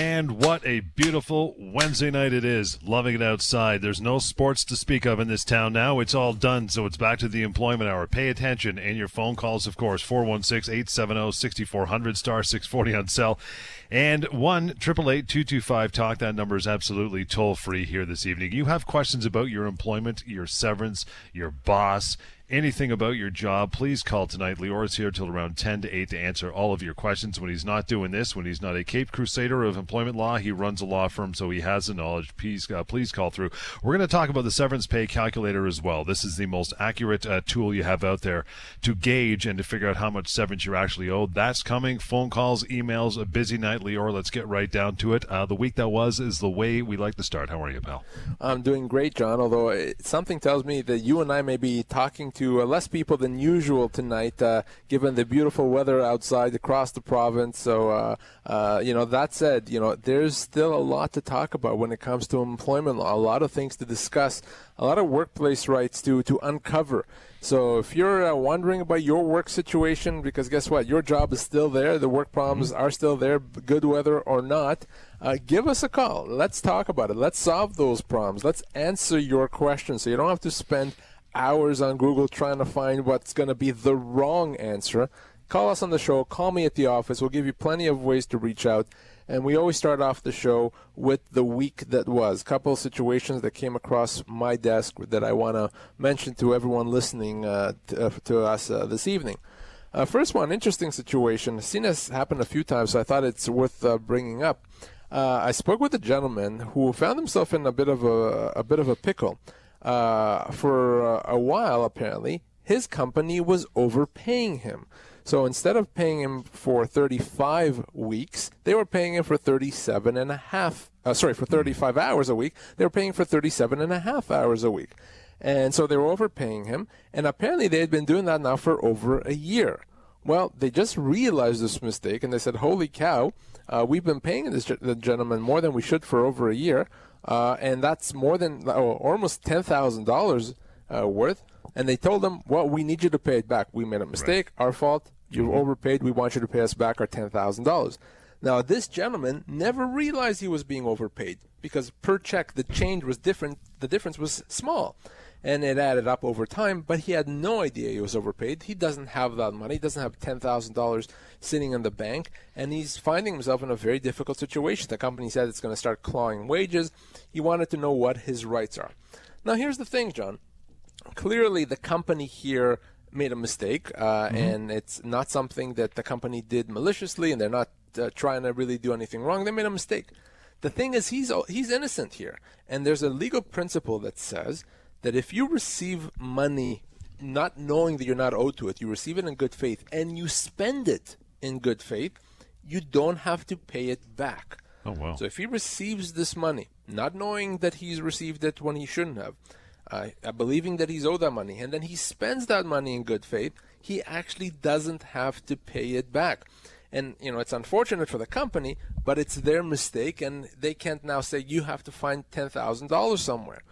And what a beautiful Wednesday night it is. Loving it outside. There's no sports to speak of in this town now. It's all done, so it's back to the employment hour. Pay attention and your phone calls, of course, 416 870 6400 star 640 on cell. And 1 225 Talk. That number is absolutely toll free here this evening. You have questions about your employment, your severance, your boss anything about your job, please call tonight. Lior is here till around 10 to 8 to answer all of your questions. When he's not doing this, when he's not a Cape Crusader of employment law, he runs a law firm, so he has the knowledge. Please, uh, please call through. We're going to talk about the severance pay calculator as well. This is the most accurate uh, tool you have out there to gauge and to figure out how much severance you're actually owed. That's coming. Phone calls, emails, a busy night, Lior. Let's get right down to it. Uh, the week that was is the way we like to start. How are you, pal? I'm doing great, John, although something tells me that you and I may be talking to uh, less people than usual tonight, uh, given the beautiful weather outside across the province. So, uh, uh, you know, that said, you know, there's still a lot to talk about when it comes to employment law. A lot of things to discuss, a lot of workplace rights to to uncover. So if you're uh, wondering about your work situation, because guess what, your job is still there, the work problems mm-hmm. are still there, good weather or not, uh, give us a call. Let's talk about it. Let's solve those problems. Let's answer your questions, so you don't have to spend hours on Google trying to find what's going to be the wrong answer, call us on the show. Call me at the office. We'll give you plenty of ways to reach out. And we always start off the show with the week that was. A couple of situations that came across my desk that I want to mention to everyone listening uh, to, uh, to, us uh, this evening. Uh, first one, interesting situation. I've seen this happen a few times, so I thought it's worth uh, bringing up. Uh, I spoke with a gentleman who found himself in a bit of a, a bit of a pickle uh, for a while, apparently, his company was overpaying him. So instead of paying him for 35 weeks, they were paying him for 37 and a half, uh, sorry, for 35 hours a week. They were paying for 37 and a half hours a week. And so they were overpaying him. And apparently they had been doing that now for over a year. Well, they just realized this mistake and they said, holy cow, uh, we've been paying this the gentleman more than we should for over a year uh, and that's more than oh, almost ten thousand uh, dollars worth. And they told them, "Well, we need you to pay it back. We made a mistake. Right. Our fault. You mm-hmm. overpaid. We want you to pay us back our ten thousand dollars." Now, this gentleman never realized he was being overpaid because per check the change was different. The difference was small and it added up over time, but he had no idea he was overpaid. He doesn't have that money, he doesn't have $10,000 sitting in the bank, and he's finding himself in a very difficult situation. The company said it's going to start clawing wages. He wanted to know what his rights are. Now, here's the thing, John. Clearly, the company here made a mistake, uh, mm-hmm. and it's not something that the company did maliciously, and they're not uh, trying to really do anything wrong. They made a mistake. The thing is, he's he's innocent here, and there's a legal principle that says that if you receive money not knowing that you're not owed to it, you receive it in good faith, and you spend it in good faith, you don't have to pay it back. Oh, wow. So if he receives this money, not knowing that he's received it when he shouldn't have, uh, believing that he's owed that money, and then he spends that money in good faith, he actually doesn't have to pay it back. And, you know, it's unfortunate for the company, but it's their mistake, and they can't now say, you have to find $10,000 somewhere.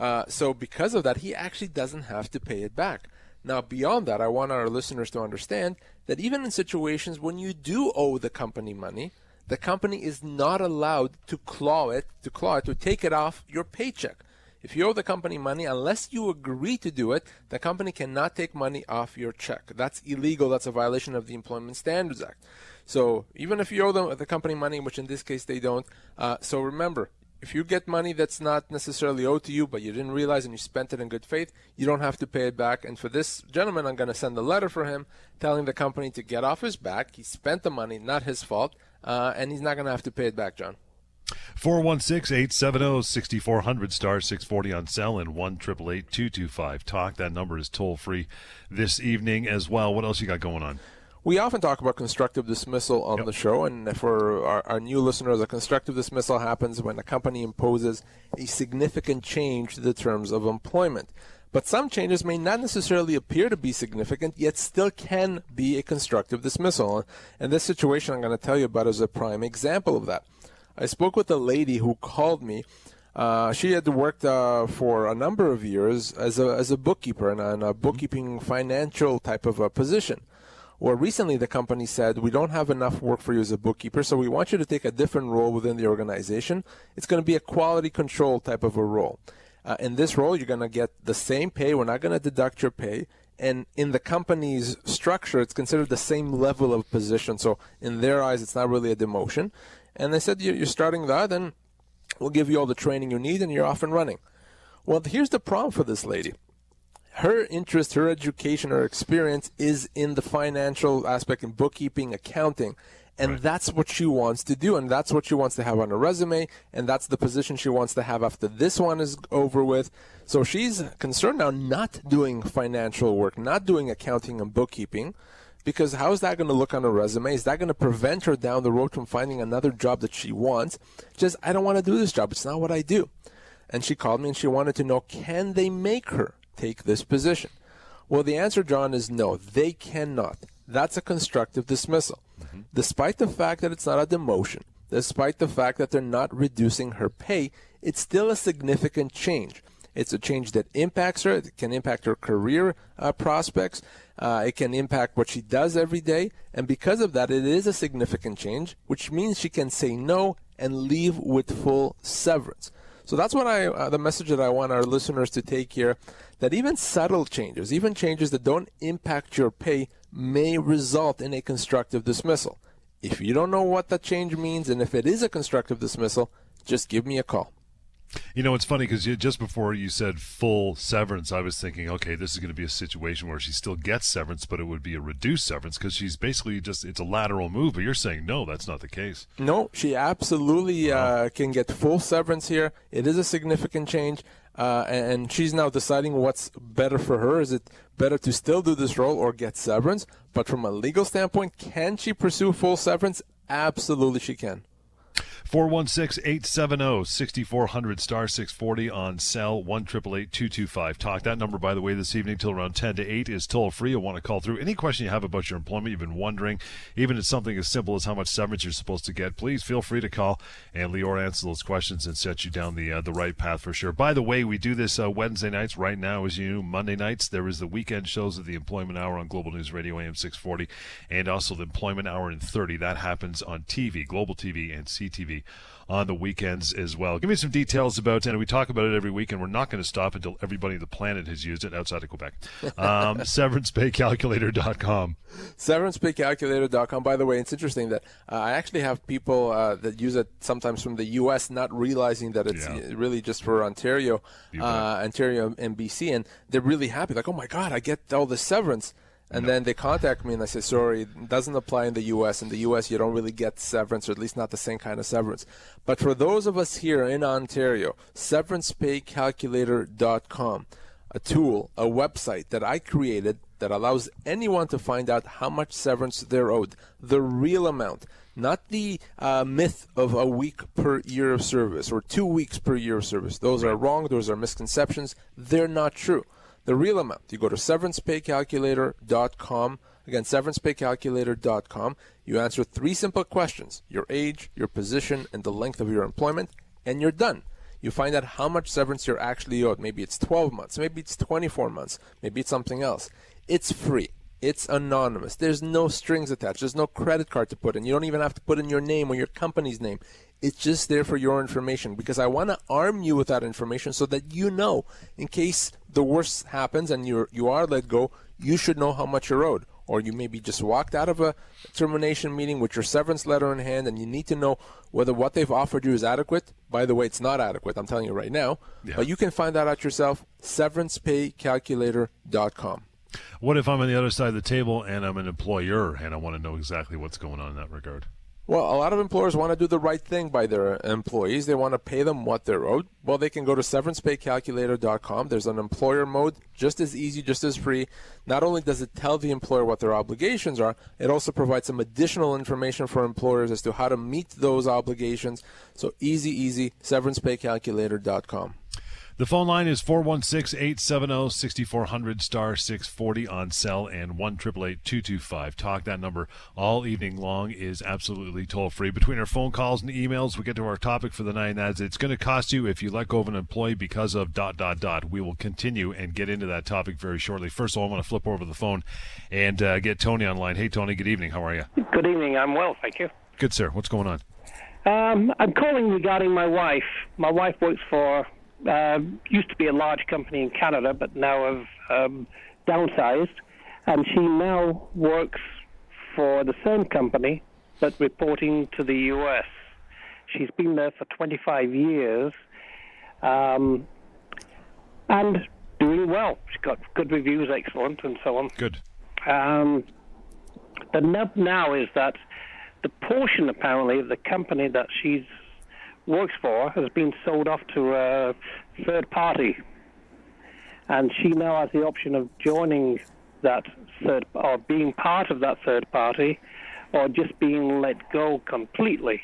Uh, so because of that, he actually doesn't have to pay it back. Now, beyond that, I want our listeners to understand that even in situations when you do owe the company money, the company is not allowed to claw it, to claw it, to take it off your paycheck. If you owe the company money, unless you agree to do it, the company cannot take money off your check. That's illegal. That's a violation of the Employment Standards Act. So even if you owe them the company money, which in this case they don't, uh, so remember, if you get money that's not necessarily owed to you, but you didn't realize and you spent it in good faith, you don't have to pay it back. And for this gentleman, I'm going to send a letter for him telling the company to get off his back. He spent the money, not his fault, uh, and he's not going to have to pay it back, John. 416-870-6400 star 640 on cell and 1 225 talk that number is toll free this evening as well what else you got going on we often talk about constructive dismissal on yep. the show, and for our, our, new listeners, a constructive dismissal happens when a company imposes a significant change to the terms of employment. But some changes may not necessarily appear to be significant, yet still can be a constructive dismissal. And this situation I'm going to tell you about is a prime example of that. I spoke with a lady who called me. Uh, she had worked uh, for a number of years as a, as a bookkeeper and in a bookkeeping financial type of a position. Well, recently the company said, we don't have enough work for you as a bookkeeper, so we want you to take a different role within the organization. It's going to be a quality control type of a role. Uh, in this role, you're going to get the same pay. We're not going to deduct your pay. And in the company's structure, it's considered the same level of position. So in their eyes, it's not really a demotion. And they said, you're starting that, and we'll give you all the training you need, and you're off and running. Well, here's the problem for this lady her interest, her education, her experience is in the financial aspect in bookkeeping, accounting. And right. that's what she wants to do. And that's what she wants to have on her resume. And that's the position she wants to have after this one is over with. So she's concerned now not doing financial work, not doing accounting and bookkeeping. Because how is that going to look on her resume? Is that going to prevent her down the road from finding another job that she wants? Just, I don't want to do this job. It's not what I do. And she called me and she wanted to know, can they make her take this position? Well, the answer, John, is no, they cannot. That's a constructive dismissal. Mm-hmm. Despite the fact that it's not a demotion, despite the fact that they're not reducing her pay, it's still a significant change. It's a change that impacts her. It can impact her career uh, prospects. Uh, it can impact what she does every day. And because of that, it is a significant change, which means she can say no and leave with full severance. So that's what I, uh, the message that I want our listeners to take here, that even subtle changes, even changes that don't impact your pay, may result in a constructive dismissal. If you don't know what that change means, and if it is a constructive dismissal, just give me a call. You know, it's funny because just before you said full severance, I was thinking, okay, this is going to be a situation where she still gets severance, but it would be a reduced severance because she's basically just, it's a lateral move. But you're saying, no, that's not the case. No, she absolutely uh, can get full severance here. It is a significant change. Uh, and she's now deciding what's better for her. Is it better to still do this role or get severance? But from a legal standpoint, can she pursue full severance? Absolutely, she can. 416 870 6400 star 640 on cell 1 225 talk. That number, by the way, this evening till around 10 to 8 is toll free. You'll want to call through. Any question you have about your employment, you've been wondering, even if something as simple as how much severance you're supposed to get, please feel free to call and Lior answer those questions and set you down the uh, the right path for sure. By the way, we do this uh, Wednesday nights right now, as you know, Monday nights. There is the weekend shows of the Employment Hour on Global News Radio AM 640 and also the Employment Hour in 30. That happens on TV, Global TV, and CTV on the weekends as well. Give me some details about, and we talk about it every week, and we're not going to stop until everybody on the planet has used it outside of Quebec. Um, severancepaycalculator.com. Severancepaycalculator.com. By the way, it's interesting that uh, I actually have people uh, that use it sometimes from the U.S. not realizing that it's yeah. really just for Ontario, uh, Ontario and BC, and they're really happy. Like, oh my God, I get all the severance. And no. then they contact me and I say, sorry, it doesn't apply in the U.S. In the U.S., you don't really get severance, or at least not the same kind of severance. But for those of us here in Ontario, severancepaycalculator.com, a tool, a website that I created that allows anyone to find out how much severance they're owed, the real amount, not the uh, myth of a week per year of service or two weeks per year of service. Those are wrong. Those are misconceptions. They're not true the real amount. You go to severancepaycalculator.com. Again, severancepaycalculator.com. You answer three simple questions your age, your position, and the length of your employment, and you're done. You find out how much severance you're actually owed. Maybe it's 12 months, maybe it's 24 months, maybe it's something else. It's free. It's anonymous. There's no strings attached. There's no credit card to put in. You don't even have to put in your name or your company's name. It's just there for your information because I want to arm you with that information so that you know in case the worst happens and you you are let go, you should know how much you're owed. Or you maybe just walked out of a termination meeting with your severance letter in hand and you need to know whether what they've offered you is adequate. By the way, it's not adequate. I'm telling you right now. Yeah. But you can find that out yourself. SeverancePayCalculator.com. What if I'm on the other side of the table and I'm an employer and I want to know exactly what's going on in that regard? Well, a lot of employers want to do the right thing by their employees. They want to pay them what they're owed. Well, they can go to severancepaycalculator.com. There's an employer mode, just as easy, just as free. Not only does it tell the employer what their obligations are, it also provides some additional information for employers as to how to meet those obligations. So easy, easy, severancepaycalculator.com. The phone line is 416 870 6400 star 640 on cell and 1 225 Talk. That number all evening long is absolutely toll free. Between our phone calls and emails, we get to our topic for the night, and that's it's going to cost you if you let go of an employee because of dot, dot, dot. We will continue and get into that topic very shortly. First of all, I want to flip over the phone and uh, get Tony online. Hey, Tony, good evening. How are you? Good evening. I'm well, thank you. Good, sir. What's going on? Um, I'm calling regarding my wife. My wife works for uh, used to be a large company in Canada, but now have um, downsized, and she now works for the same company, but reporting to the U.S. She's been there for 25 years, um, and doing well. She's got good reviews, excellent, and so on. Good. Um, the nub now is that the portion apparently of the company that she's works for has been sold off to a third party, and she now has the option of joining that third or being part of that third party, or just being let go completely.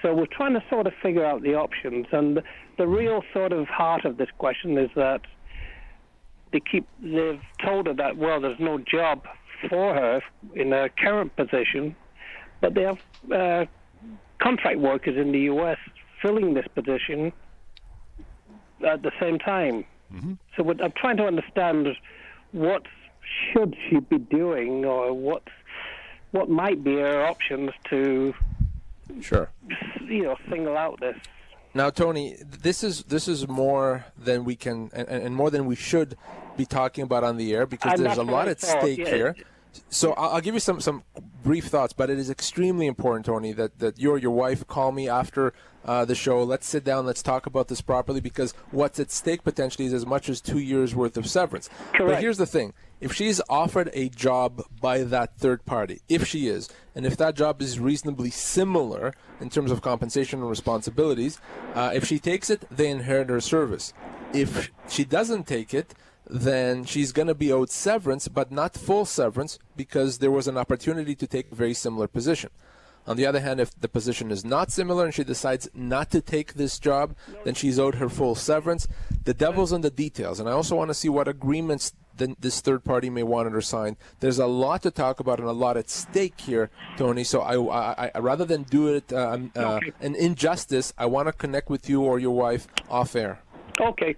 So we're trying to sort of figure out the options, and the real sort of heart of this question is that they keep they've told her that well, there's no job for her in her current position, but they have uh, contract workers in the U.S. filling this position at the same time. Mm-hmm. So what, I'm trying to understand what should she be doing, or what what might be her options to sure you know single out this. Now, Tony, this is this is more than we can and, and more than we should be talking about on the air because And there's a lot at thought, stake yeah. here. So I'll, I'll give you some some brief thoughts, but it is extremely important, Tony, that that you or your wife call me after uh, the show. Let's sit down. Let's talk about this properly because what's at stake potentially is as much as two years worth of severance. Correct. But here's the thing: if she's offered a job by that third party, if she is, and if that job is reasonably similar in terms of compensation and responsibilities, uh, if she takes it, they inherit her service. If she doesn't take it, then she's going to be owed severance, but not full severance because there was an opportunity to take a very similar position. On the other hand, if the position is not similar and she decides not to take this job, then she's owed her full severance. The devil's in the details, and I also want to see what agreements th- this third party may want her to sign. There's a lot to talk about and a lot at stake here, Tony. So I, I, I rather than do it uh, um, uh, an injustice, I want to connect with you or your wife off air. Okay.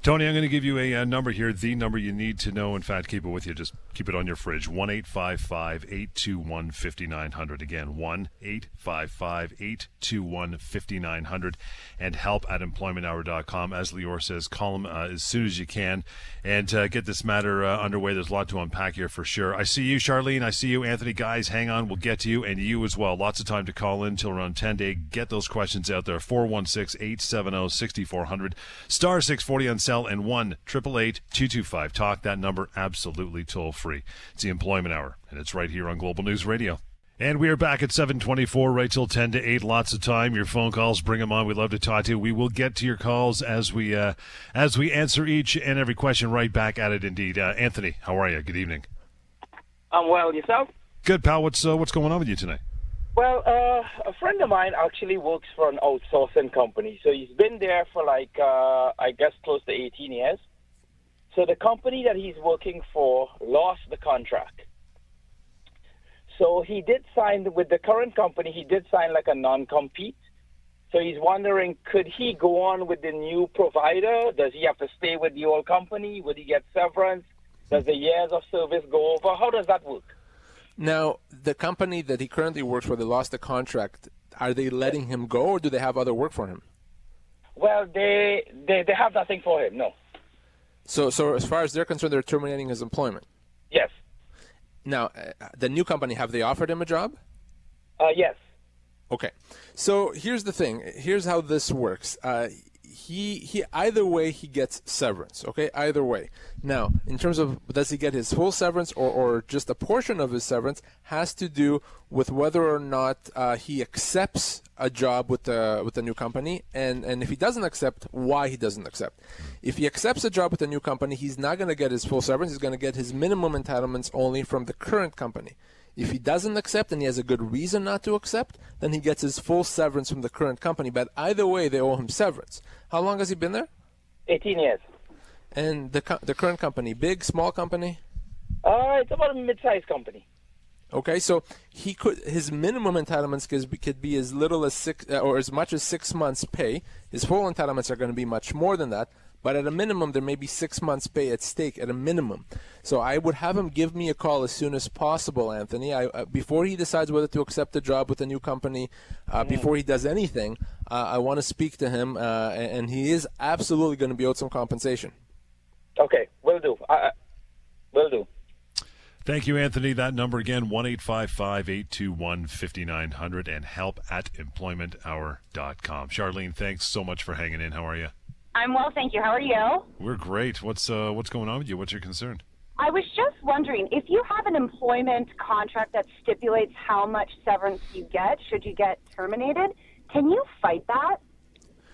Tony, I'm going to give you a, uh number here, the number you need to know. In fact, keep it with you. Just keep it on your fridge. 1 855 821 5900. Again, 1 855 821 5900. And help at employmenthour.com. As Lior says, call them uh, as soon as you can and uh, get this matter uh, underway. There's a lot to unpack here for sure. I see you, Charlene. I see you, Anthony. Guys, hang on. We'll get to you and you as well. Lots of time to call in till around 10 day. Get those questions out there. 416 870 6400. Star 640 on cell and 1 888 225 Talk. That number absolutely toll free. It's the Employment Hour, and it's right here on Global News Radio. And we are back at 724 right till 10 to 8. Lots of time. Your phone calls, bring them on. We'd love to talk to you. We will get to your calls as we uh, as we answer each and every question right back at it indeed. Uh, Anthony, how are you? Good evening. I'm well. Yourself? Good, pal. What's uh, what's going on with you tonight? Well, uh, a friend of mine actually works for an outsourcing company. So he's been there for like, uh, I guess, close to 18 years. So the company that he's working for lost the contract. So he did sign with the current company, he did sign like a non compete. So he's wondering could he go on with the new provider? Does he have to stay with the old company? Would he get severance? Does the years of service go over? How does that work? Now, the company that he currently works for, they lost the contract. Are they letting him go, or do they have other work for him? Well, they, they they have nothing for him. No. So, so as far as they're concerned, they're terminating his employment. Yes. Now, uh, the new company have they offered him a job? Uh, yes. Okay. So here's the thing. Here's how this works. Uh, he he either way he gets severance. Okay, either way. Now, in terms of does he get his full severance or, or just a portion of his severance has to do with whether or not uh, he accepts a job with the with the new company, and and if he doesn't accept, why he doesn't accept. If he accepts a job with the new company, he's not going to get his full severance. He's going to get his minimum entitlements only from the current company. If he doesn't accept and he has a good reason not to accept, then he gets his full severance from the current company. But either way, they owe him severance. How long has he been there? 18 years. And the co- the current company, big, small company? Uh, it's about a mid-sized company. Okay, so he could his minimum entitlements could be, could be as little as six uh, or as much as six months' pay. His full entitlements are going to be much more than that, but at a minimum, there may be six months' pay at stake at a minimum. So I would have him give me a call as soon as possible, Anthony. I, uh, before he decides whether to accept a job with a new company, uh, before he does anything, uh, I want to speak to him, uh, and, and he is absolutely going to be owed some compensation. Okay, will do. I, I- will do. Thank you, Anthony. That number again, 1 821 5900 and help at employmenthour.com. Charlene, thanks so much for hanging in. How are you? I'm well, thank you. How are you? We're great. What's uh, what's going on with you? What's your concern? I was just wondering if you have an employment contract that stipulates how much severance you get should you get terminated, can you fight that?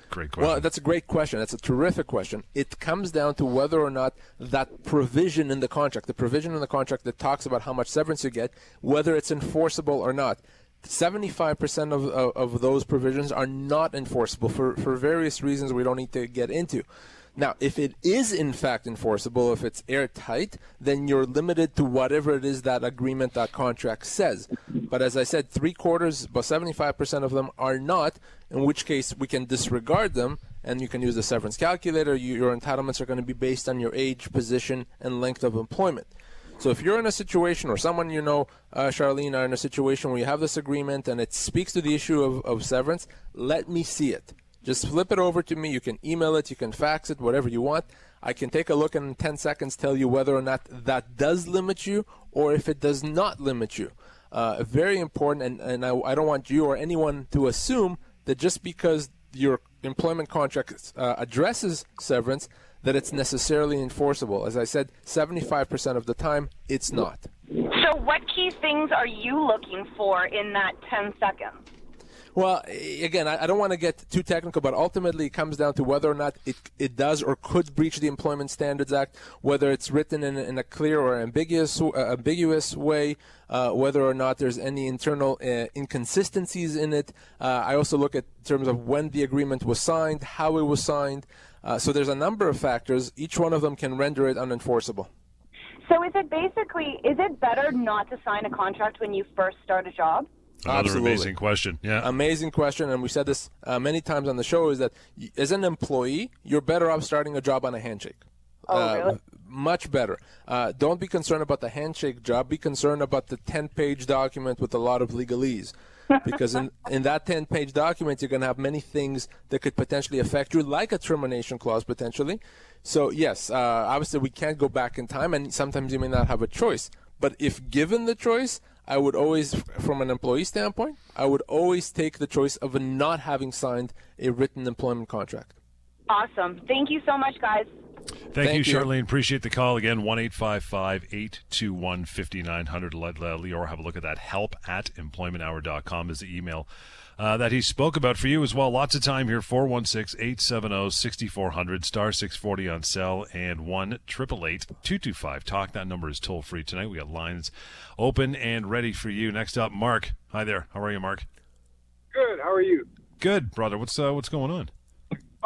Great question. Well, that's a great question. That's a terrific question. It comes down to whether or not that provision in the contract, the provision in the contract that talks about how much severance you get, whether it's enforceable or not. 75% of, of, of those provisions are not enforceable for, for various reasons we don't need to get into. Now, if it is in fact enforceable, if it's airtight, then you're limited to whatever it is that agreement, that contract says. But as I said, three quarters, about 75% of them are not, in which case we can disregard them and you can use the severance calculator. You, your entitlements are going to be based on your age, position, and length of employment. So if you're in a situation, or someone you know, uh, Charlene, are in a situation where you have this agreement and it speaks to the issue of, of severance, let me see it. Just flip it over to me. You can email it, you can fax it, whatever you want. I can take a look and in 10 seconds tell you whether or not that does limit you or if it does not limit you. Uh, very important, and, and I, I don't want you or anyone to assume that just because your employment contract uh, addresses severance, that it's necessarily enforceable. As I said, 75% of the time, it's not. So, what key things are you looking for in that 10 seconds? Well, again, I don't want to get too technical, but ultimately it comes down to whether or not it, it does or could breach the Employment Standards Act, whether it's written in, in a clear or ambiguous uh, ambiguous way, uh, whether or not there's any internal uh, inconsistencies in it. Uh, I also look at terms of when the agreement was signed, how it was signed. Uh, so there's a number of factors. Each one of them can render it unenforceable. So, is it basically, is it better not to sign a contract when you first start a job? Another Absolutely. amazing question. Yeah. amazing question, and we said this uh, many times on the show, is that as an employee, you're better off starting a job on a handshake. Oh, Uh, really? Much better. Uh, don't be concerned about the handshake job. Be concerned about the 10 page document with a lot of legalese. Because in, in that 10 page document, you're going to have many things that could potentially affect you, like a termination clause potentially. So, yes, uh, obviously, we can't go back in time, and sometimes you may not have a choice. But if given the choice, I would always, from an employee standpoint, I would always take the choice of not having signed a written employment contract. Awesome. Thank you so much, guys. Thank, you, Thank you. Charlene. Appreciate the call again. 1 821 5900. Let uh, Lior have a look at that. Help at employmenthour.com is the email uh, that he spoke about for you as well. Lots of time here. 416 870 6400, star 640 on cell, and 1 888 225 Talk. That number is toll free tonight. We got lines open and ready for you. Next up, Mark. Hi there. How are you, Mark? Good. How are you? Good, brother. What's uh, what's going on?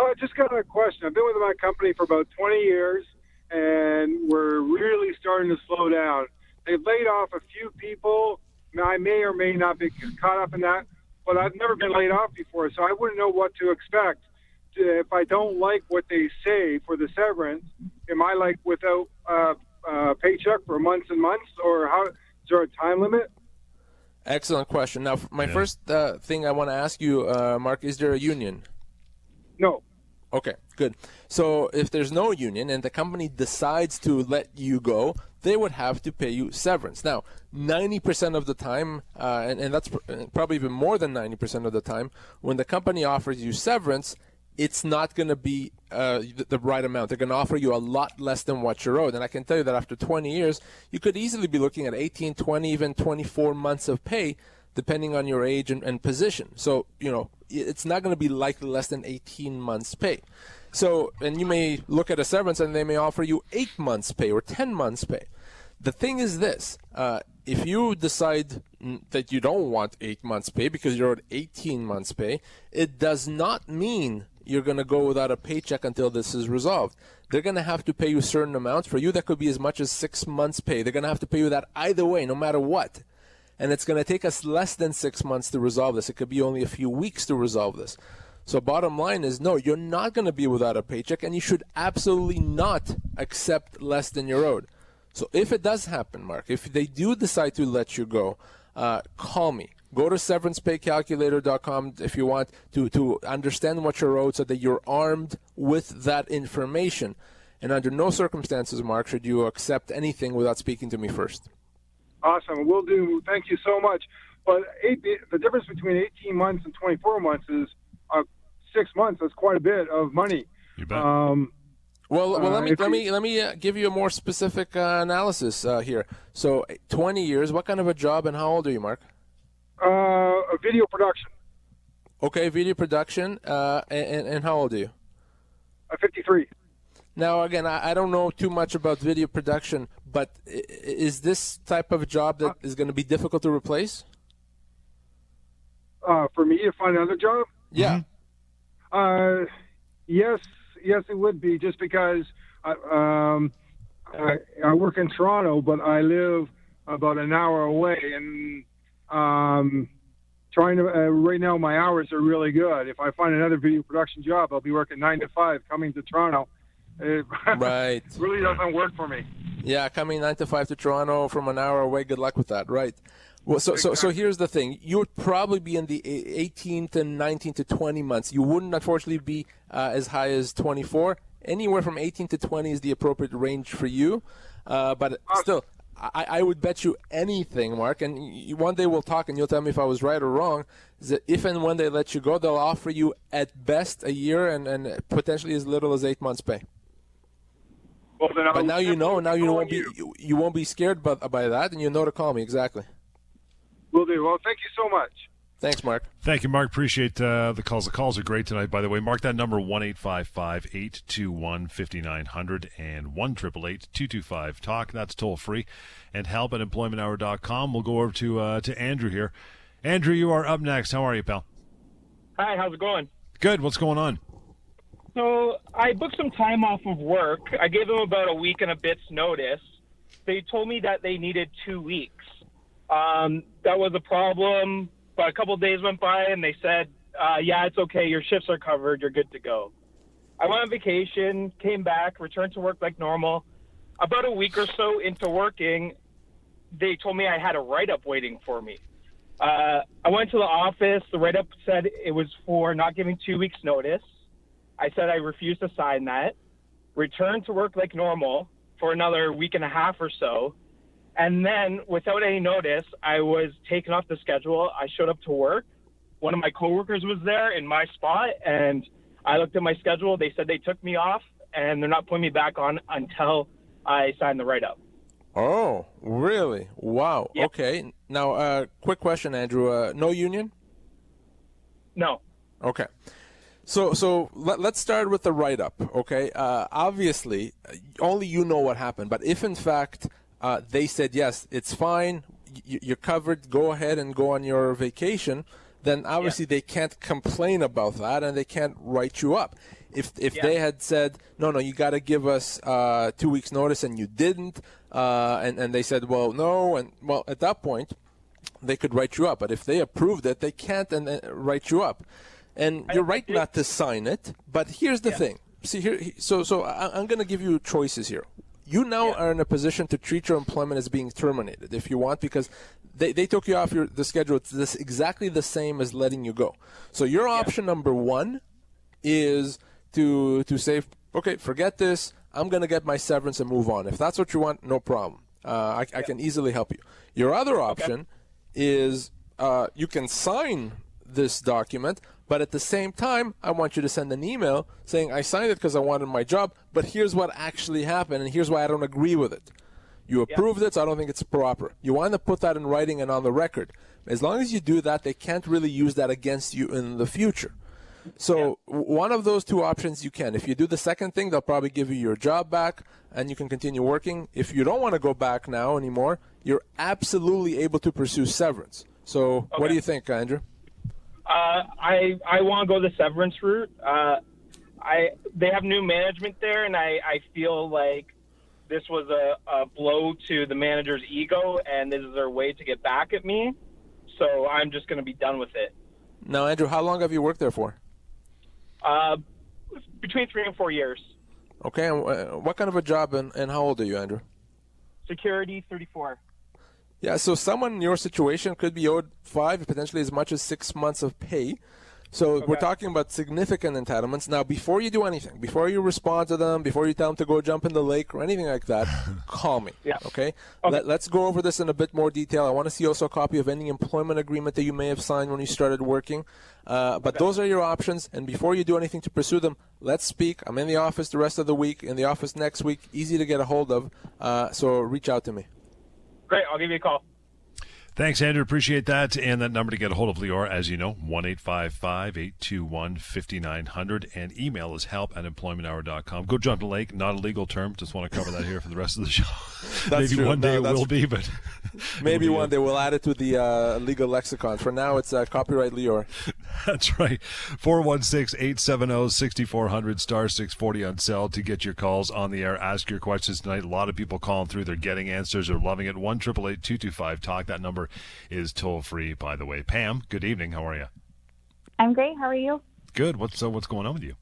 Oh, I just got a question. I've been with my company for about 20 years, and we're really starting to slow down. They've laid off a few people. I may or may not be caught up in that, but I've never been laid off before, so I wouldn't know what to expect. If I don't like what they say for the severance, am I like without uh, uh, paycheck for months and months, or how? Is there a time limit? Excellent question. Now, my Yeah. first uh, thing I want to ask you, uh, Mark, is there a union? No. Okay, good. So if there's no union and the company decides to let you go, they would have to pay you severance. Now, 90% of the time, uh, and, and that's pr- uh, probably even more than 90% of the time, when the company offers you severance, it's not going to be uh, the, the right amount. They're going to offer you a lot less than what you're owed. And I can tell you that after 20 years, you could easily be looking at 18, 20, even 24 months of pay depending on your age and, and position. So, you know, it's not going to be likely less than 18 months pay. So, and you may look at a severance and they may offer you eight months pay or 10 months pay. The thing is this: uh, if you decide that you don't want eight months' pay because you're at 18 months' pay, it does not mean you're going to go without a paycheck until this is resolved. They're going to have to pay you certain amounts. For you, that could be as much as six months' pay. They're going to have to pay you that either way, no matter what. And it's going to take us less than six months to resolve this. It could be only a few weeks to resolve this. So, bottom line is no, you're not going to be without a paycheck, and you should absolutely not accept less than you're owed. So, if it does happen, Mark, if they do decide to let you go, uh, call me. Go to severancepaycalculator.com if you want to, to understand what you're owed so that you're armed with that information. And under no circumstances, Mark, should you accept anything without speaking to me first. Awesome. We'll do. Thank you so much. But eight, the difference between 18 months and 24 months is uh, six months. That's quite a bit of money. You bet. Um, Well, well, let Uh, me if let me let me uh, give you a more specific uh, analysis uh, here. So, 20 years. What kind of a job and how old are you, Mark? uh, a video production. Okay, video production. Uh, and, and how old are you? Uh, 53. Now, again, I, I don't know too much about video production, but i- i- is this type of job that is going to be difficult to replace? Uh, for me to find another job. Yeah. Uh, yes, yes, it would be just because I, um, I, I work in Toronto, but I live about an hour away, and um, trying to uh, right now my hours are really good. If I find another video production job, I'll be working nine to five, coming to Toronto. It Right. really doesn't work for me. Yeah, coming nine to five to Toronto from an hour away. Good luck with that. Right. Well, so so so here's the thing. You would probably be in the e- 18 to 19 to 20 months. You wouldn't unfortunately be uh, as high as 24. Anywhere from 18 to 20 is the appropriate range for you. Uh, but still, I, I would bet you anything, Mark. And one day we'll talk, and you'll tell me if I was right or wrong. Is that if and when they let you go, they'll offer you at best a year and, and potentially as little as eight months' pay. Well, then But now you know. Now you won't be you, you won't be scared by, by that, and you know to call me exactly. Will do. Well, thank you so much. Thanks, Mark. Thank you, Mark. Appreciate uh, the calls. The calls are great tonight, by the way. Mark that number one eight five five eight two one fifty nine hundred and one triple eight two two five talk. That's toll free. And help at employmenthour.com. We'll go over to uh, to Andrew here. Andrew, you are up next. How are you, pal? Hi, how's it going? Good. What's going on? So I booked some time off of work. I gave them about a week and a bit's notice. They told me that they needed two weeks. Um, that was a problem, but a couple of days went by and they said, uh, "Yeah, it's okay. Your shifts are covered. You're good to go." I went on vacation, came back, returned to work like normal. About a week or so into working, they told me I had a write up waiting for me. Uh, I went to the office. The write up said it was for not giving two weeks' notice. I said I refused to sign that. Returned to work like normal for another week and a half or so. And then, without any notice, I was taken off the schedule. I showed up to work. One of my coworkers was there in my spot, and I looked at my schedule. They said they took me off, and they're not putting me back on until I sign the write up. Oh, really? Wow. Yep. Okay. Now, uh, quick question, Andrew. Uh, no union? No. Okay. So, so let, let's start with the write up. Okay. Uh, obviously, only you know what happened. But if in fact uh, they said yes, it's fine, y- you're covered, go ahead and go on your vacation, then obviously they can't complain about that and they can't write you up. If if Yeah. they had said no, no, you got to give us uh, two weeks notice and you didn't, uh, and and they said well no, and well at that point they could write you up. But if they approved it, they can't and uh, write you up. And you're right not to sign it. But here's the thing. See here. So so I'm going to give you choices here. You now are in a position to treat your employment as being terminated if you want, because they, they took you off your the schedule. It's this exactly the same as letting you go. So your option number one is to to say, okay, forget this. I'm going to get my severance and move on. If that's what you want, no problem. Uh, I, I can easily help you. Your other option is uh, you can sign this document, but at the same time, I want you to send an email saying I signed it because I wanted my job, but here's what actually happened, and here's why I don't agree with it. You approved it, so I don't think it's proper. You want to put that in writing and on the record. As long as you do that, they can't really use that against you in the future. So w one of those two options you can. If you do the second thing, they'll probably give you your job back and you can continue working. If you don't want to go back now anymore, you're absolutely able to pursue severance. So what do you think, Andrew? Uh, I I want to go the severance route. Uh, I they have new management there, and I, I feel like this was a, a blow to the manager's ego, and this is their way to get back at me. So I'm just going to be done with it. Now, Andrew, how long have you worked there for? Uh, between three and four years. Okay, uh, what kind of a job and, and how old are you, Andrew? Security, 34. Yeah, so someone in your situation could be owed five, potentially as much as six months of pay. So we're talking about significant entitlements. Now, before you do anything, before you respond to them, before you tell them to go jump in the lake or anything like that, call me. Yeah. Okay. Let, let's go over this in a bit more detail. I want to see also a copy of any employment agreement that you may have signed when you started working. Uh, but those are your options. And before you do anything to pursue them, let's speak. I'm in the office the rest of the week. In the office next week. Easy to get a hold of. Uh, so reach out to me. Great, I'll give you a call. Thanks, Andrew. Appreciate that. And that number to get a hold of Lior, as you know, 1 821 5900. And email is help at employmenthour.com. Go jump the lake. Not a legal term. Just want to cover that here for the rest of the show. That's Maybe true. one day No, it will true. be, but Maybe be one day we'll add it to the uh, legal lexicon. For now, it's uh, copyright Lior. That's right. 416 870 6400 star 640 on cell to get your calls on the air. Ask your questions tonight. A lot of people calling through. They're getting answers. They're loving it. 1 225 Talk. That number is toll free, by the way. Pam, good evening. How are you? I'm great. How are you? Good. What's, so what's going on with you?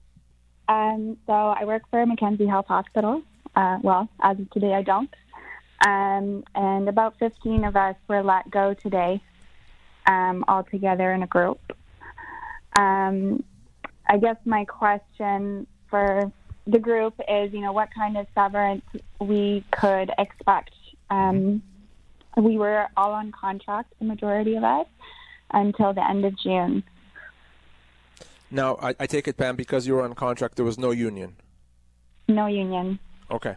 Um, so I work for Mackenzie Health Hospital. Uh, well, as of today, I don't. Um, and about 15 of us were let go today, um, all together in a group. Um, I guess my question for the group is, you know, what kind of severance we could expect. Um, we were all on contract, the majority of us, until the end of June. Now, I, I take it, Pam, because you were on contract, there was no union. No union. Okay.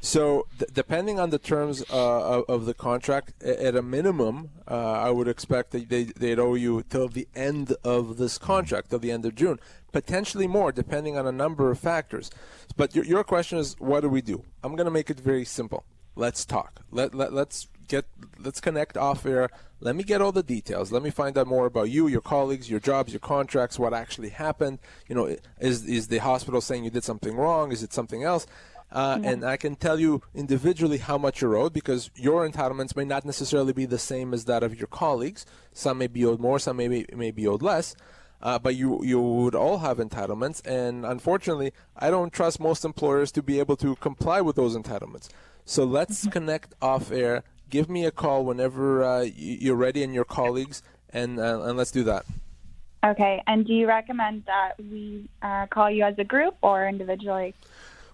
So, th- depending on the terms uh, of, the contract, at a minimum, uh, I would expect that they, they'd owe you till the end of this contract, till the end of June. Potentially more, depending on a number of factors. But your, your question is, what do we do? I'm going to make it very simple. Let's talk. Let, let, let's get let's connect off air. Let me get all the details. Let me find out more about you, your colleagues, your jobs, your contracts, what actually happened. You know, is is the hospital saying you did something wrong? Is it something else? Uh, And I can tell you individually how much you're owed because your entitlements may not necessarily be the same as that of your colleagues. Some may be owed more, some may be, may be owed less. Uh, but you you would all have entitlements, and unfortunately, I don't trust most employers to be able to comply with those entitlements. So let's connect off air. Give me a call whenever uh, you're ready, and your colleagues, and uh, and let's do that. Okay. And do you recommend that we uh, call you as a group or individually?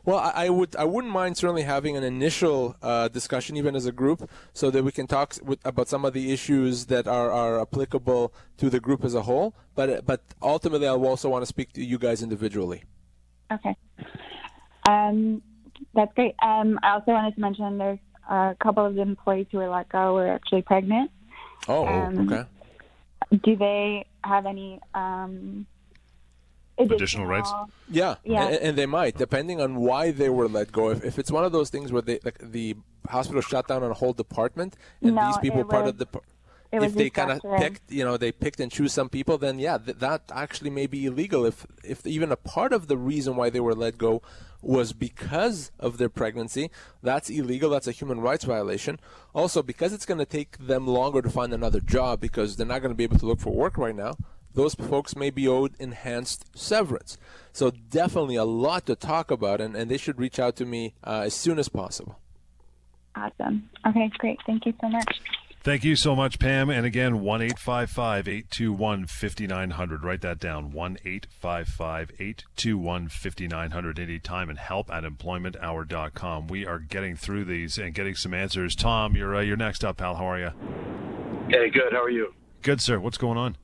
Well, I, I would I wouldn't mind certainly having an initial uh, discussion, even as a group, so that we can talk with, about some of the issues that are, are applicable to the group as a whole. But but ultimately, I also want to speak to you guys individually. Okay. Um, that's great. Um, I also wanted to mention there's a couple of the employees who were let go were actually pregnant. Oh, Um, okay. Do they have any um, Additional rights? Yeah, Yeah. And, and they might, depending on why they were let go. If, if it's one of those things where they like, the hospital shut down a whole department, and No, these people it part was- of the it was if they kind of picked, you know, they picked and choose some people, then yeah, th- that actually may be illegal. If if even a part of the reason why they were let go was because of their pregnancy, that's illegal. That's a human rights violation. Also, because it's going to take them longer to find another job because they're not going to be able to look for work right now. Those folks may be owed enhanced severance. So definitely a lot to talk about, and, and they should reach out to me uh, as soon as possible. Awesome. Okay, great. Thank you so much. Thank you so much, Pam. And again, 1 855 821 5900. Write that down 1 855 821 5900 anytime and help at employmenthour.com. We are getting through these and getting some answers. Tom, you're, uh, you're next up, pal. How are you? Hey, good. How are you? Good, sir. What's going on?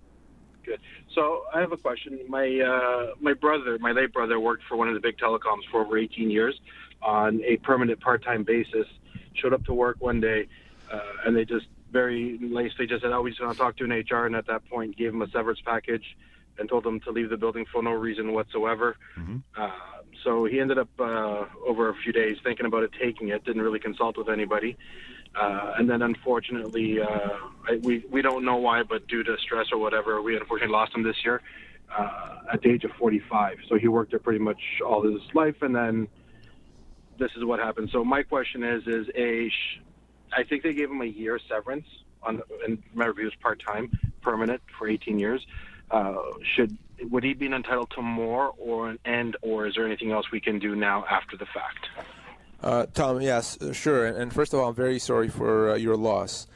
Good. So I have a question. My uh, my brother, my late brother, worked for one of the big telecoms for over 18 years on a permanent part-time basis. Showed up to work one day, uh, and they just very nice. They just said, "Oh, we just want to talk to an HR," and at that point, gave him a severance package. and told him to leave the building for no reason whatsoever. Uh, so he ended up uh, over a few days thinking about it, taking it, didn't really consult with anybody. Uh, and then unfortunately, uh, I, we, we don't know why, but due to stress or whatever, we unfortunately lost him this year uh, at the age of 45. So he worked there pretty much all his life, and then this is what happened. So my question is, is a, sh- I think they gave him a year severance on, and remember he was part time, permanent for 18 years. Uh, should would he be entitled to more or an end, or is there anything else we can do now after the fact? Uh, Tom, yes, sure. And, and first of all, I'm very sorry for uh, your loss.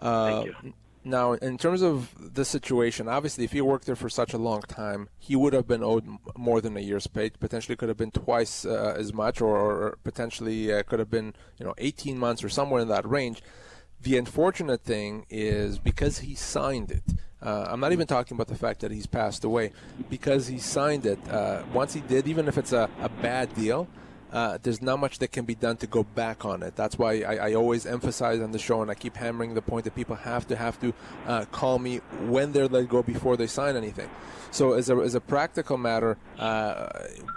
Uh, Thank you. Now, in terms of the situation, obviously, if he worked there for such a long time, he would have been owed more than a year's pay. Potentially, could have been twice uh, as much, or, or potentially uh, could have been, you know, 18 months or somewhere in that range. The unfortunate thing is because he signed it. Uh, I'm not even talking about the fact that he's passed away. Because he signed it, uh, once he did, even if it's a, a bad deal, uh, there's not much that can be done to go back on it. That's why I, I always emphasize on the show, and I keep hammering the point that people have to have to uh, call me when they're let go before they sign anything. So as a, as a practical matter, uh,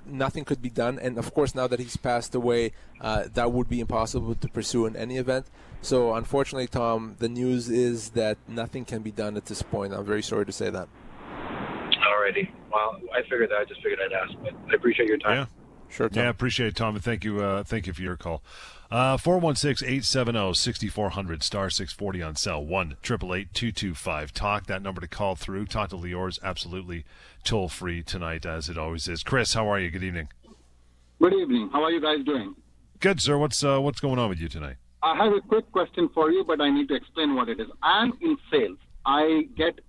nothing could be done. And of course, now that he's passed away, uh, that would be impossible to pursue in any event. So unfortunately, Tom, the news is that nothing can be done at this point. I'm very sorry to say that. Alrighty. Well, I figured that. I just figured I'd ask, but I appreciate your time. Yeah. Sure, Tom. Yeah, appreciate it, Tom, and thank you, uh, thank you for your call. Uh, 416-870-6400, star 640 on cell, 1-888-225-TALK. That number to call through. Talk to Lior's absolutely toll-free tonight, as it always is. Chris, how are you? Good evening. Good evening. How are you guys doing? Good, sir. What's uh, what's going on with you tonight? I have a quick question for you, but I need to explain what it is. I'm in sales. I get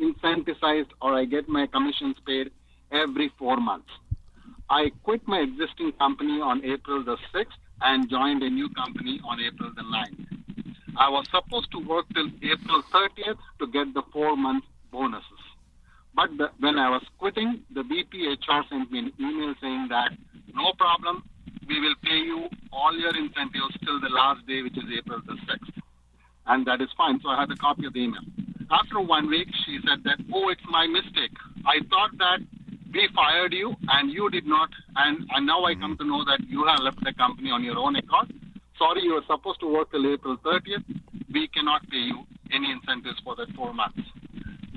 incentivized or I get my commissions paid every four months. I quit my existing company on April the 6th and joined a new company on April the 9th. I was supposed to work till April 30th to get the four month bonuses. But the, when I was quitting, the VP HR sent me an email saying that no problem, we will pay you all your incentives till the last day, which is April the 6th. And that is fine. So I have a copy of the email. After one week, she said that, oh, it's my mistake. I thought that we fired you and you did not. And, and now I come to know that you have left the company on your own account. Sorry, you were supposed to work till April 30th. We cannot pay you any incentives for that four months.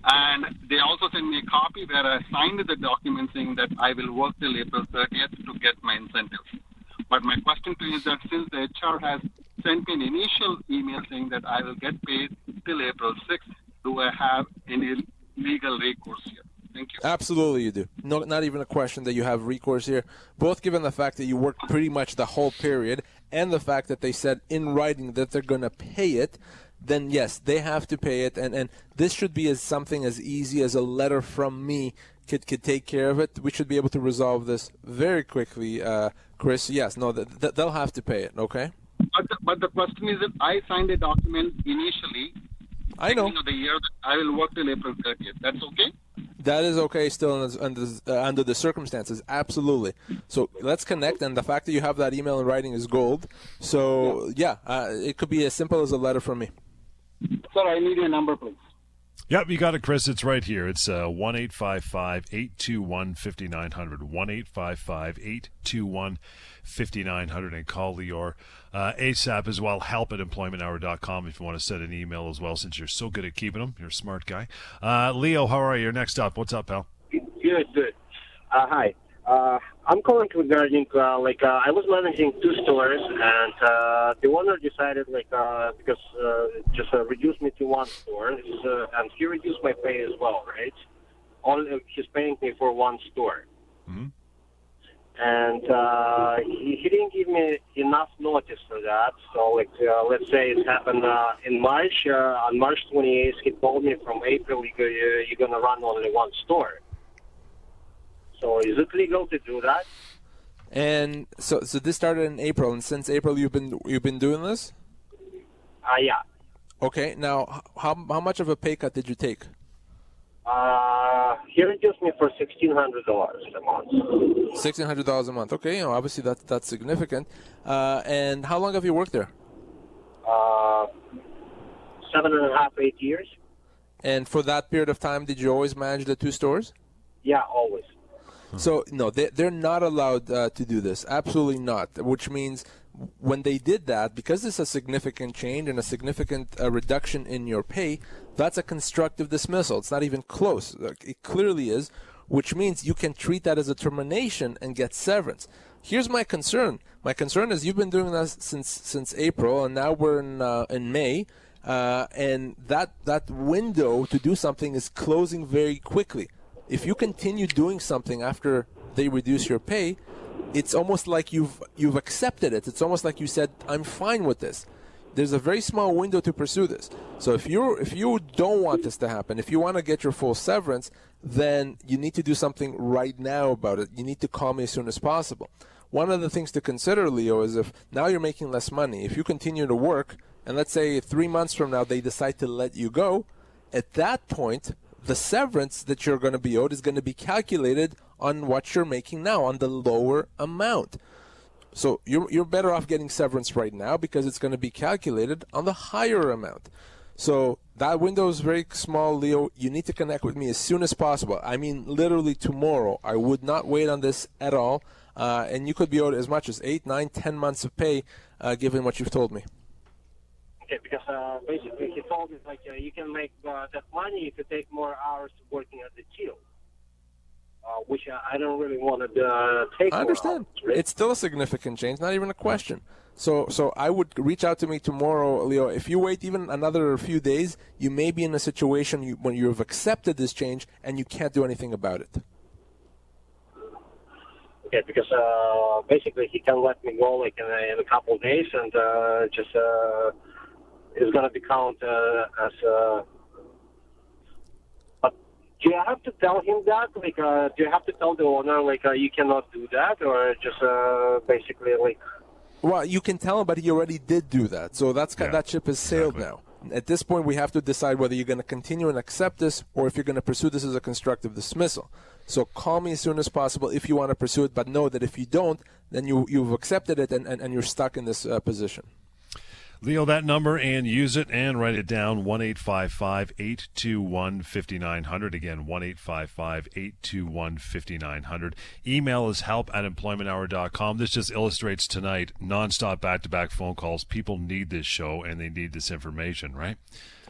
And they also sent me a copy where I signed the document saying that I will work till April 30th to get my incentives. But my question to you is that since the HR has sent me an initial email saying that I will get paid till April 6th, do I have any legal recourse? Thank you. Absolutely, you do. No, not even a question that you have recourse here. Both given the fact that you worked pretty much the whole period, and the fact that they said in writing that they're going to pay it. Then yes, they have to pay it, and and this should be as something as easy as a letter from me could could take care of it. We should be able to resolve this very quickly, uh, Chris. Yes, no, th- th- they'll have to pay it. Okay. But the, but the question is that I signed a document initially. I know. Of the year I will work till April 30th. That's okay. That is okay still under, under, uh, under the circumstances. Absolutely. So let's connect. And the fact that you have that email in writing is gold. So, yeah, uh, it could be as simple as a letter from me. Sir, I need your number, please. Yep, you got it, Chris. It's right here. It's uh, one eight five five eight two one fifty nine hundred. One eight five five eight two one fifty nine hundred, and call Lior uh, ASAP as well. Help at employmenthour.com if you want to send an email as well. Since you're so good at keeping them, you're a smart guy. Uh, Leo, how are you? You're next up. What's up, pal? Good, good. Uh, hi. Uh, I'm calling regarding uh, like uh, I was managing two stores, and uh, the owner decided like uh, because uh, just uh, reduced me to one store, uh, and he reduced my pay as well, right? All he's paying me for one store, Mhm. and uh, he, he didn't give me enough notice for that. So like uh, let's say it happened uh, in March. Uh, on March 28th, he told me from April you go, you're gonna run only one store. So is it legal to do that? And so, so this started in April, and since April, you've been you've been doing this. Uh, yeah. Okay. Now, how how much of a pay cut did you take? Uh, he reduced me for sixteen hundred dollars a month. Sixteen hundred dollars a month. Okay. You know, obviously that's that's significant. Uh, and how long have you worked there? Uh, seven and a half, eight years. And for that period of time, did you always manage the two stores? Yeah, always. So no, they they're not allowed uh, to do this. Absolutely not. Which means when they did that, because it's a significant change and a significant uh, reduction in your pay, that's a constructive dismissal. It's not even close. It clearly is, which means you can treat that as a termination and get severance. Here's my concern. My concern is you've been doing this since since April, and now we're in uh, in May, uh, and that that window to do something is closing very quickly. If you continue doing something after they reduce your pay, it's almost like you've you've accepted it. It's almost like you said, "I'm fine with this." There's a very small window to pursue this. So if you if you don't want this to happen, if you want to get your full severance, then you need to do something right now about it. You need to call me as soon as possible. One of the things to consider, Leo, is if now you're making less money, if you continue to work, and let's say three months from now they decide to let you go, at that point, the severance that you're going to be owed is going to be calculated on what you're making now, on the lower amount. So you're, you're better off getting severance right now because it's going to be calculated on the higher amount. So that window is very small, Leo. You need to connect with me as soon as possible. I mean, literally tomorrow. I would not wait on this at all. Uh, and you could be owed as much as eight, nine, ten months of pay, uh, given what you've told me. Okay, because uh, basically he told me like uh, you can make uh, that money if you take more hours working at the till, uh, which I, I don't really want to uh, take. I understand. hours. It's still a significant change, not even a question. So, so I would reach out to me tomorrow, Leo. If you wait even another few days, you may be in a situation you, when you've accepted this change and you can't do anything about it. Okay, because uh, basically he can let me go like in a, in a couple of days, and uh, just uh, it's gonna be counted uh, as. Uh, but do you have to tell him that? Like, uh, do you have to tell the owner like uh, you cannot do that, or just uh, basically like? Well, you can tell him, but he already did do that. So that's kind that ship has sailed now. At this point, we have to decide whether you're going to continue and accept this, or if you're going to pursue this as a constructive dismissal. So call me as soon as possible if you want to pursue it, but know that if you don't, then you you've accepted it and, and, and you're stuck in this uh, position. Leo, that number and use it and write it down 1 821 5900. Again, 1 821 5900. Email is help at employmenthour.com. This just illustrates tonight nonstop back to back phone calls. People need this show and they need this information, right?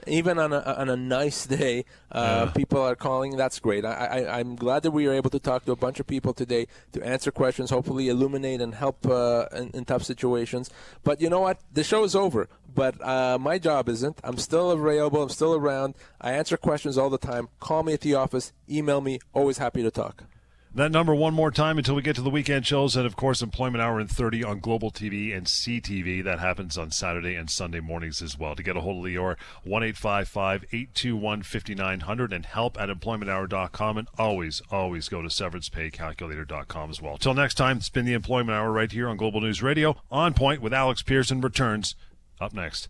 Even on a, on a nice day, uh, Yeah. people are calling. That's great. I, I, I'm glad that we were able to talk to a bunch of people today to answer questions, hopefully illuminate and help uh, in, in tough situations. But you know what? The show is over. But uh, my job isn't. I'm still available. I'm still around. I answer questions all the time. Call me at the office. Email me. Always happy to talk. That number one more time until we get to the weekend shows, and of course, Employment Hour in 30 on Global TV and CTV. That happens on Saturday and Sunday mornings as well. To get a hold of Lior, 1 821 5900 and help at employmenthour.com. And always, always go to severancepaycalculator.com as well. Till next time, it's been the Employment Hour right here on Global News Radio. On Point with Alex Pierson returns up next.